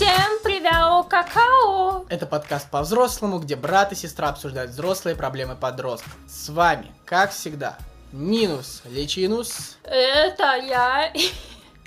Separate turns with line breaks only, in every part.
Всем привет, какао!
Это подкаст по-взрослому, где брат и сестра обсуждают взрослые проблемы подростков. С вами, как всегда, Нинус Личинус,
Это я.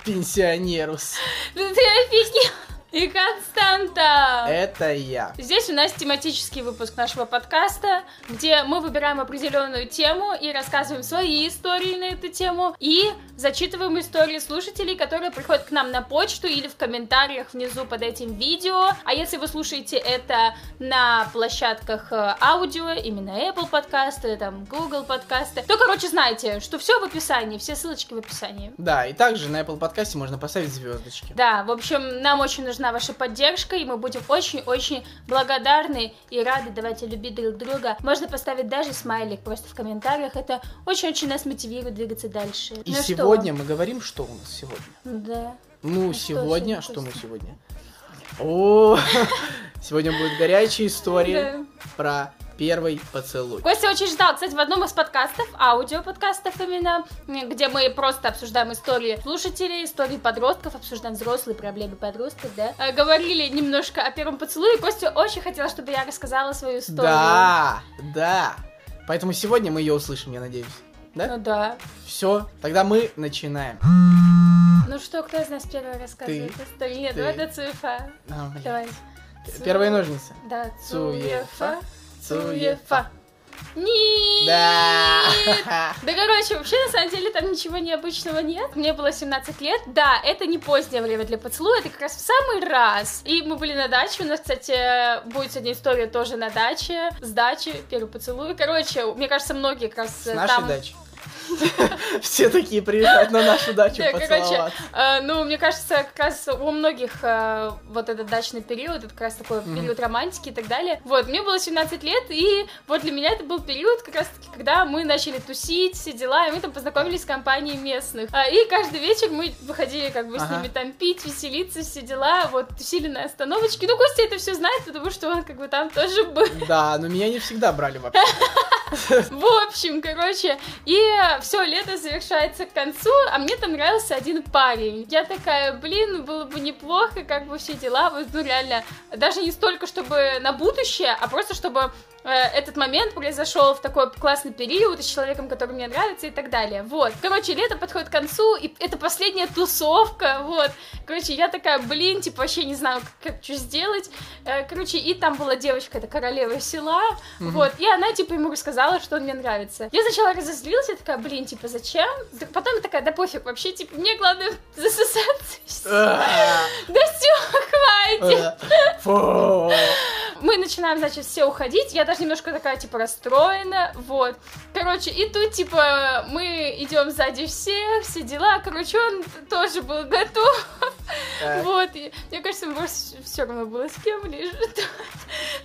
Пенсионерус.
Ты офигел? И Константа.
Это я.
Здесь у нас тематический выпуск нашего подкаста, где мы выбираем определенную тему и рассказываем свои истории на эту тему и зачитываем истории слушателей, которые приходят к нам на почту или в комментариях внизу под этим видео. А если вы слушаете это на площадках э, аудио, именно Apple подкасты, там Google подкасты, то, короче, знаете, что все в описании, все ссылочки в описании.
Да, и также на Apple подкасте можно поставить звездочки.
Да, в общем, нам очень нужна ваша поддержка, и мы будем очень-очень благодарны и рады. Давайте любить друг друга. Можно поставить даже смайлик просто в комментариях. Это очень-очень нас мотивирует двигаться дальше.
И
Ну что?
сегодня мы говорим, что у нас сегодня.
Да.
Ну,
что
сегодня,
сегодня,
что мы сегодня? О, сегодня будет горячая история про первый поцелуй.
Костя очень ждал, кстати, в одном из подкастов, аудиоподкастов именно, где мы просто обсуждаем истории слушателей, истории подростков, обсуждаем взрослые проблемы подростков, да. Э, Говорили немножко о первом поцелуе, Костя очень хотела, чтобы я рассказала свою историю.
Да, да. Поэтому сегодня мы ее услышим, я надеюсь. Да?
Ну да.
Все, тогда мы начинаем.
Ну что, кто из нас первый рассказывает
Ты.
Нет,
Ты.
давай до цуефа.
А.
Давай.
Первые ножницы.
Да,
Цуефа.
Цуефа. Нет!
Да.
Да, короче, вообще, на самом деле, там ничего необычного нет. Мне было 17 лет. Да, это не позднее время для поцелуя, это как раз в самый раз. И мы были на даче. У нас, кстати, будет сегодня история тоже на даче. С дачи, первый поцелуй. Короче, мне кажется, многие как раз
С
э,
нашей
там...
дачи. Все такие приезжают на нашу дачу
Да, короче, э, ну, мне кажется, как раз у многих э, вот этот дачный период, это как раз такой период романтики и так далее. Вот, мне было 17 лет, и вот для меня это был период, как раз таки, когда мы начали тусить, все дела, и мы там познакомились с компанией местных. А, и каждый вечер мы выходили как бы с ними там пить, веселиться, все дела, вот, тусили на остановочке. Ну, Костя это все знает, потому что он как бы там тоже был.
Да, но меня не всегда брали вообще.
В общем, короче, и все, лето завершается к концу, а мне там нравился один парень. Я такая, блин, было бы неплохо, как бы все дела, вот, ну реально, даже не столько, чтобы на будущее, а просто чтобы э, этот момент произошел в такой классный период с человеком, который мне нравится и так далее. Вот. Короче, лето подходит к концу, и это последняя тусовка, вот. Короче, я такая, блин, типа, вообще не знаю, как, что сделать. Э, Короче, и там была девочка, это королева села,
Мгм.
вот, и она, типа, ему рассказала, что он мне нравится. Я сначала разозлилась, я такая, блин, типа, зачем? Потом я такая, да пофиг, вообще, типа, мне главное засосаться. Да все, хватит. Мы начинаем, значит, все уходить. Я даже немножко такая, типа, расстроена. Вот. Короче, и тут, типа, мы идем сзади все, все дела. Короче, он тоже был готов.
Так.
Вот. И мне кажется, ему все равно было с кем лежит.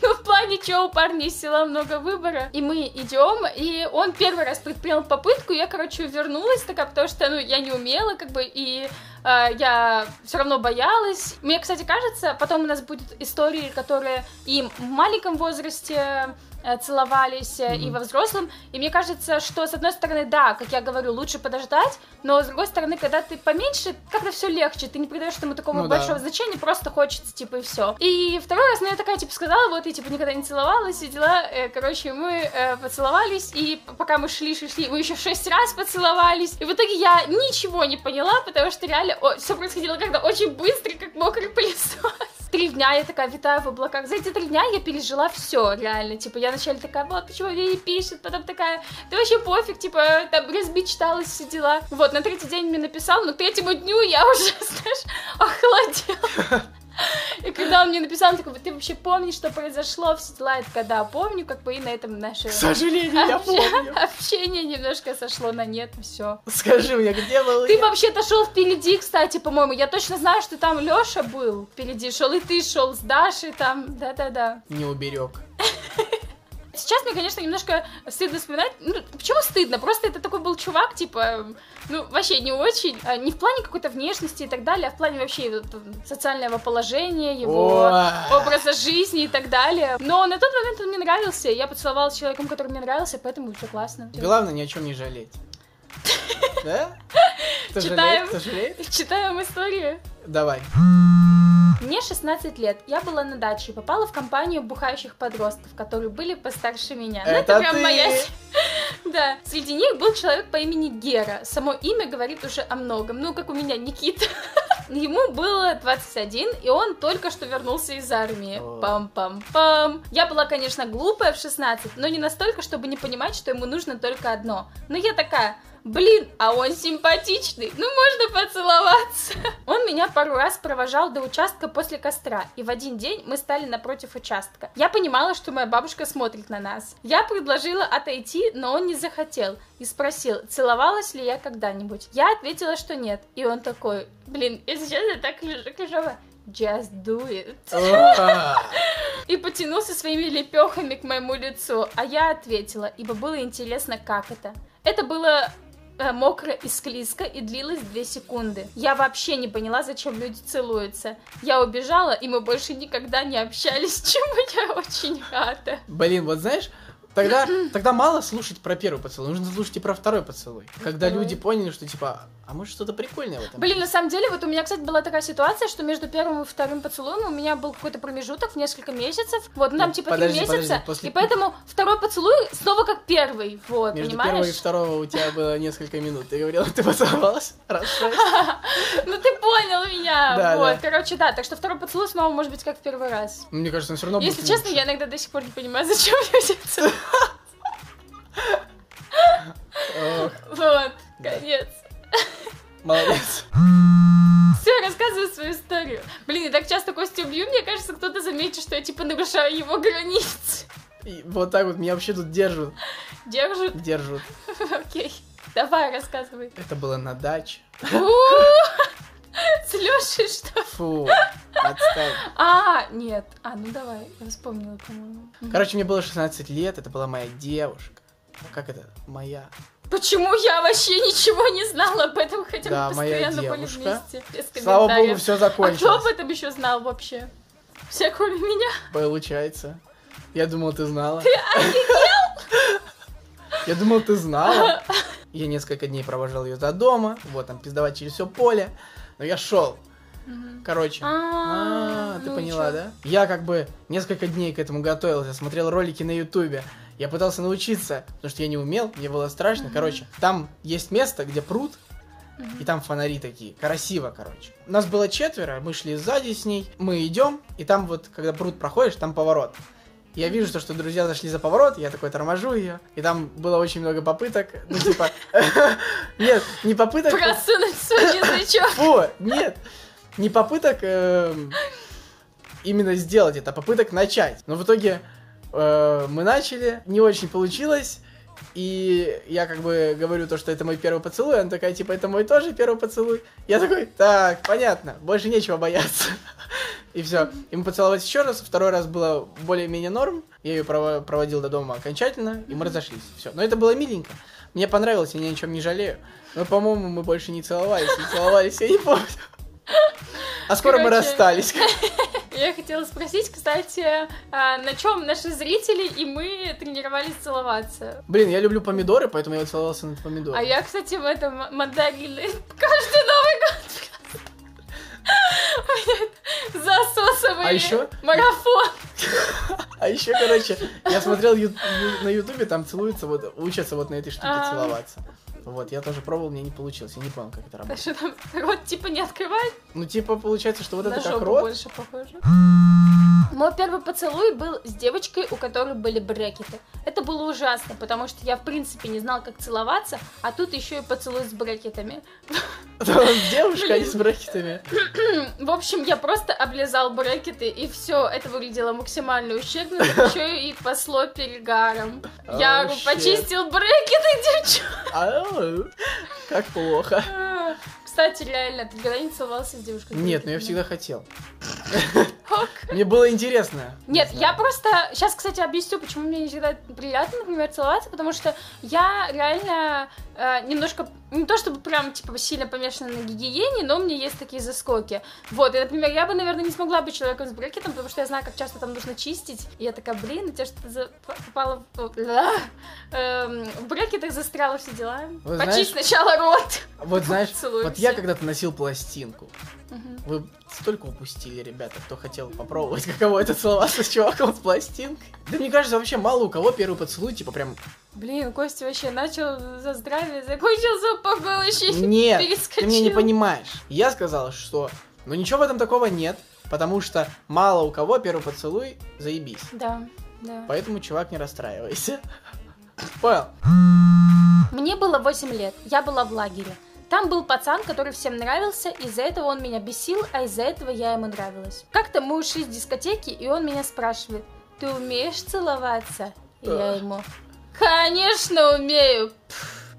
Ну, в плане, чего у парня из села много выбора. И мы идем, и он первый раз предпринял попытку. Я, короче, вернулась такая, потому что, ну, я не умела, как бы, и я все равно боялась. Мне, кстати, кажется, потом у нас будут истории, которые им в маленьком возрасте э, целовались э, и во взрослом. И мне кажется, что с одной стороны, да, как я говорю, лучше подождать, но с другой стороны, когда ты поменьше, как-то все легче, ты не придаешь этому такого
Ну да.
большого значения, просто хочется, типа, и все. И второй раз, ну, я такая, типа, сказала, вот, и, типа, никогда не целовалась, и дела, э, короче, мы э, поцеловались, и пока мы шли, шли, шли, мы еще шесть раз поцеловались, и в итоге я ничего не поняла, потому что реально все происходило как-то очень быстро, как мокрый пылесос. Три дня я такая витаю в облаках. За эти три дня я пережила все, реально. Типа, я вначале такая, вот, почему мне не пишет, потом такая, да вообще пофиг, типа, там, размечталась, все дела. Вот, на третий день мне написал, но к третьему дню я уже, знаешь, охладела. И когда он мне написал, он такой, ты вообще помнишь, что произошло, все дела, я такая, да, помню, как бы и на этом наше
К сожалению, я помню.
общение немножко сошло на нет, все.
Скажи мне, где был
Ты вообще-то шел впереди, кстати, по-моему. Я точно знаю, что там Леша был впереди, шел и ты шел с Дашей там. Да-да-да.
Не уберег.
Сейчас мне, конечно, немножко стыдно вспоминать. Ну, почему стыдно? Просто это такой был чувак, типа, ну, вообще не очень. А, Не в плане какой-то внешности и так далее, а в плане вообще вот, социального положения, его
О.
образа жизни и так далее. Но на тот момент он мне нравился. Я поцеловалась с человеком, который мне нравился, поэтому все классно.
Главное ни о чем не жалеть. Да? Кто
Читаем.
жалеет? Кто жалеет?
Читаем историю.
Давай.
Мне 16 лет, я была на даче и попала в компанию бухающих подростков, которые были постарше меня. Ну,
Это
прям
ты!
моя... Да, среди них был человек по имени Гера. Само имя говорит уже о многом. Ну, как у меня Никита. Ему было 21, и он только что вернулся из армии. Пам-пам-пам. Я была, конечно, глупая в 16, но не настолько, чтобы не понимать, что ему нужно только одно. Но я такая, блин, а он симпатичный, ну можно поцеловаться. Он меня пару раз провожал до участка после костра, и в один день мы стали напротив участка. Я понимала, что моя бабушка смотрит на нас. Я предложила отойти, но он не захотел и спросил, целовалась ли я когда-нибудь. Я ответила, что нет, и он такой, блин, и сейчас я так лежу, лежала, just do it. И потянулся своими лепехами к моему лицу, а я ответила, ибо было интересно, как это. Это было э, мокро и склизко и длилось две секунды. Я вообще не поняла, зачем люди целуются. Я убежала, и мы больше никогда не общались, чему я очень рада.
Блин, вот знаешь, тогда, тогда мало слушать про первый поцелуй, нужно слушать и про второй поцелуй. Когда
Второй.
люди поняли, что типа, а может что-то прикольное в этом?
Блин, на самом деле, вот у меня, кстати, была такая ситуация, что между первым и вторым поцелуем у меня был какой-то промежуток в несколько месяцев. Вот, ну там
Ну,
типа
подожди,
три месяца.
подожди, после-
И поэтому второй поцелуй снова как первый. Вот,
Между
понимаешь?
первого и второго у тебя было несколько минут. Ты говорила, ты поцеловалась? Раз.
Ну ты понял меня. Вот, короче, да. Так что второй поцелуй снова может быть как в первый раз.
Ну, Мне кажется, он все равно
Если честно, я иногда до сих пор не понимаю, зачем мне все. Вот, конец.
молодец.
Все, рассказываю свою историю. Блин, я так часто Костю убью, мне кажется, кто-то заметит, что я типа нарушаю его границы.
И вот так вот меня вообще тут держат.
Держит?
Держат.
Окей. Давай, рассказывай.
Это было на даче.
С Лешей, что ли?
Фу, отстань.
А, нет. А, ну давай, я вспомнила, по-моему.
Короче, мне было 16 лет, это была моя девушка. Как это? Моя.
Почему я вообще ничего не знала об этом, хотя
Да,
мы постоянно были вместе?
Слава богу, все
А кто об
закончилось.
этом еще знал вообще? Все, кроме меня.
Получается. Я думал, ты знала. Я думал, ты знала. Я несколько дней провожал ее до дома. Вот там пиздовать через все поле. Но я шел. Короче.
А,
А, ты
ну
поняла, да? Я как бы несколько дней к этому готовился, смотрел ролики на ютубе. Я пытался научиться, потому что я не умел, мне было страшно. Короче, там есть место, где пруд, и там фонари такие. Красиво, короче. Нас было четверо, мы шли сзади с ней. Мы идем, и там вот, когда пруд проходишь, там поворот. Я вижу, что, что друзья зашли за поворот, я такой торможу ее, и там было очень много попыток, ну типа, нет, не попыток,
Просунуть свой язычок.
фу, нет, не попыток эм, именно сделать это, а попыток начать. Но в итоге э, мы начали, не очень получилось, и я как бы говорю то, что это мой первый поцелуй, она такая, типа, это мой тоже первый поцелуй. Я такой, так, понятно, больше нечего бояться. И все. И мы поцеловались еще раз, второй раз было более-менее норм, я ее прово- проводил до дома окончательно, и мы разошлись. Все. Но это было миленько. Мне понравилось, я ни о чем не жалею. Но, по-моему, мы больше не целовались, не целовались, я не помню. А скоро мы
Короче.
расстались.
Я хотела спросить, кстати, а, на чем наши зрители и мы тренировались целоваться?
Блин, я люблю помидоры, поэтому я целовался над помидором.
А я, кстати, в этом мандарины каждый Новый год. Засосовый
А ещё?
марафон.
А еще, короче, я смотрел на ютубе, там целуются, вот, учатся вот на этой штуке
А.
целоваться. Вот, я тоже пробовал, мне не получилось, я не понял, как это
Так
работает.
что там рот типа не открывать,
Ну, типа, получается, что вот это как рот.
больше похоже. Мой первый поцелуй был с девочкой, у которой были брекеты. Это было ужасно, потому что я, в принципе, не знал, как целоваться, а тут еще и поцелуй с брекетами.
Там девушка, а не с брекетами.
В общем, я просто облизал брекеты, и все, это выглядело максимально ущербно, еще и пасло перегаром. Я почистил брекеты, девчонки.
Ау, Как плохо.
Кстати, реально, ты когда не целовался с девушкой?
Нет, ну я всегда хотел. Мне было интересно.
Нет,
Не
я просто... Сейчас, кстати, объясню, почему мне не всегда приятно, например, целоваться, потому что я реально э, немножко не то чтобы прям, типа, сильно помешана на гигиене, но у меня есть такие заскоки. Вот, и, например, я бы, наверное, не смогла быть человеком с брекетом, потому что я знаю, как часто там нужно чистить. И я такая, блин, у тебя что-то попало в... Эм, в брекетах застряло все дела.
Вот
Почисть
знаешь-
сначала рот.
Вот знаешь,
Поцелуемся.
вот я когда-то носил пластинку.
Мгм.
Вы столько упустили, ребята, кто хотел попробовать, каково это целоваться с чуваком с пластинкой. Да мне кажется, вообще мало у кого первый поцелуй, типа прям...
Блин, Костя вообще начал за здравие, закончил за вообще
Нет, ты
перескочил.
меня не понимаешь. Я сказал, что... Ну ничего в этом такого нет, потому что мало у кого первый поцелуй заебись.
Да, да.
Поэтому, чувак, не расстраивайся. Понял?
Мне было 8 лет, я была в лагере. Там был пацан, который всем нравился, из-за этого он меня бесил, а из-за этого я ему нравилась. Как-то мы ушли с дискотеки, и он меня спрашивает, ты умеешь целоваться? И я ему, конечно умею.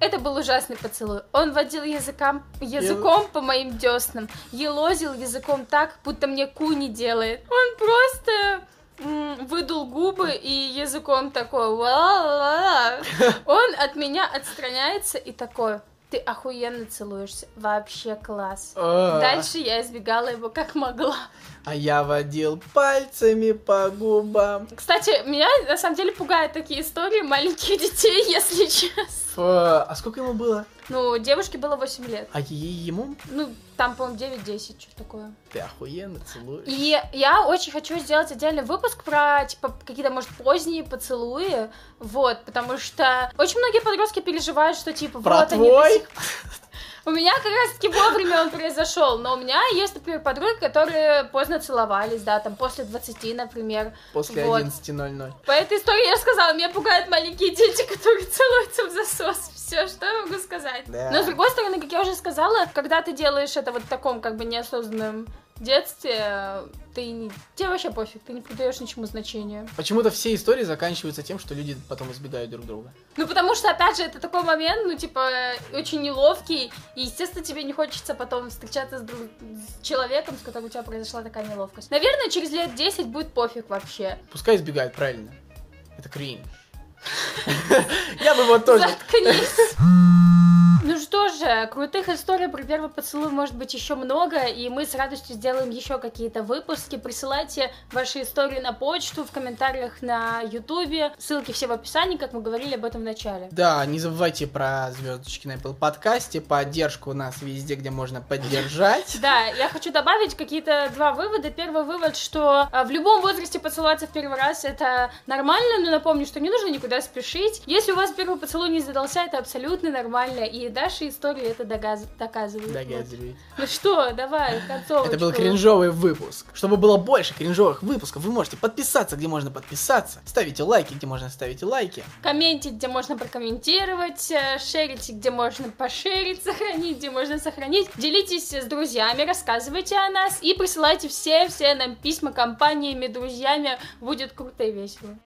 Это был ужасный поцелуй. Он водил языком, языком по моим деснам, елозил языком так, будто мне куни делает. Он просто выдул губы и языком такой «Ла-ла-ла». Он от меня отстраняется и такой ты охуенно целуешься, вообще класс.
А,
Дальше я избегала его как могла.
А я водил пальцами по губам.
Кстати, меня на самом деле пугают такие истории маленьких детей, если честно.
Ф, А сколько ему было?
Ну, девушке было 8 лет.
А ему?
Ну, там, по-моему, 9-10, что такое.
Ты охуенно целуешь.
И я очень хочу сделать отдельный выпуск про, типа, какие-то, может, поздние поцелуи, вот, потому что очень многие подростки переживают, что, типа,
Про
вот они до
твой?
сих- У меня как раз-таки вовремя он произошел, но у меня есть, например, подруги, которые поздно целовались, да, там, после 20, например.
После
Вот.
11.00.
По этой истории я сказала, меня пугают маленькие дети, которые целуются в засос. Все, что я могу сказать.
Да.
Но с другой стороны, как я уже сказала, когда ты делаешь это вот в таком как бы неосознанном детстве, ты не... тебе вообще пофиг, ты не придаешь ничему значения.
Почему-то все истории заканчиваются тем, что люди потом избегают друг друга.
Ну, потому что, опять же, это такой момент, ну, типа, очень неловкий, и, естественно, тебе не хочется потом встречаться с, друг- с человеком, с которым у тебя произошла такая неловкость. Наверное, через лет 10 будет пофиг вообще.
Пускай избегают, правильно. Это кринж. Я бы вот тоже...
Заткнись. Ну что же, крутых историй про первый поцелуй может быть еще много, и мы с радостью сделаем еще какие-то выпуски. Присылайте ваши истории на почту, в комментариях на ютубе. Ссылки все в описании, как мы говорили об этом в начале.
Да, не забывайте про звездочки на Apple подкасте, поддержку у нас везде, где можно поддержать.
Да, я хочу добавить какие-то два вывода. Первый вывод, что а, в любом возрасте поцеловаться в первый раз это нормально, но напомню, что не нужно никуда спешить. Если у вас первый поцелуй не задался, это абсолютно нормально, и Даша истории это догаз- доказывает.
Догадываюсь.
Ну что, давай, концовочку.
Это был кринжовый выпуск. Чтобы было больше кринжовых выпусков, вы можете подписаться, где можно подписаться. Ставите лайки, где можно ставить лайки.
Комментить, где можно прокомментировать, э, шерить, где можно пошерить, сохранить, где можно сохранить. Делитесь с друзьями, рассказывайте о нас и присылайте все-все нам письма компаниями, друзьями. Будет круто и весело.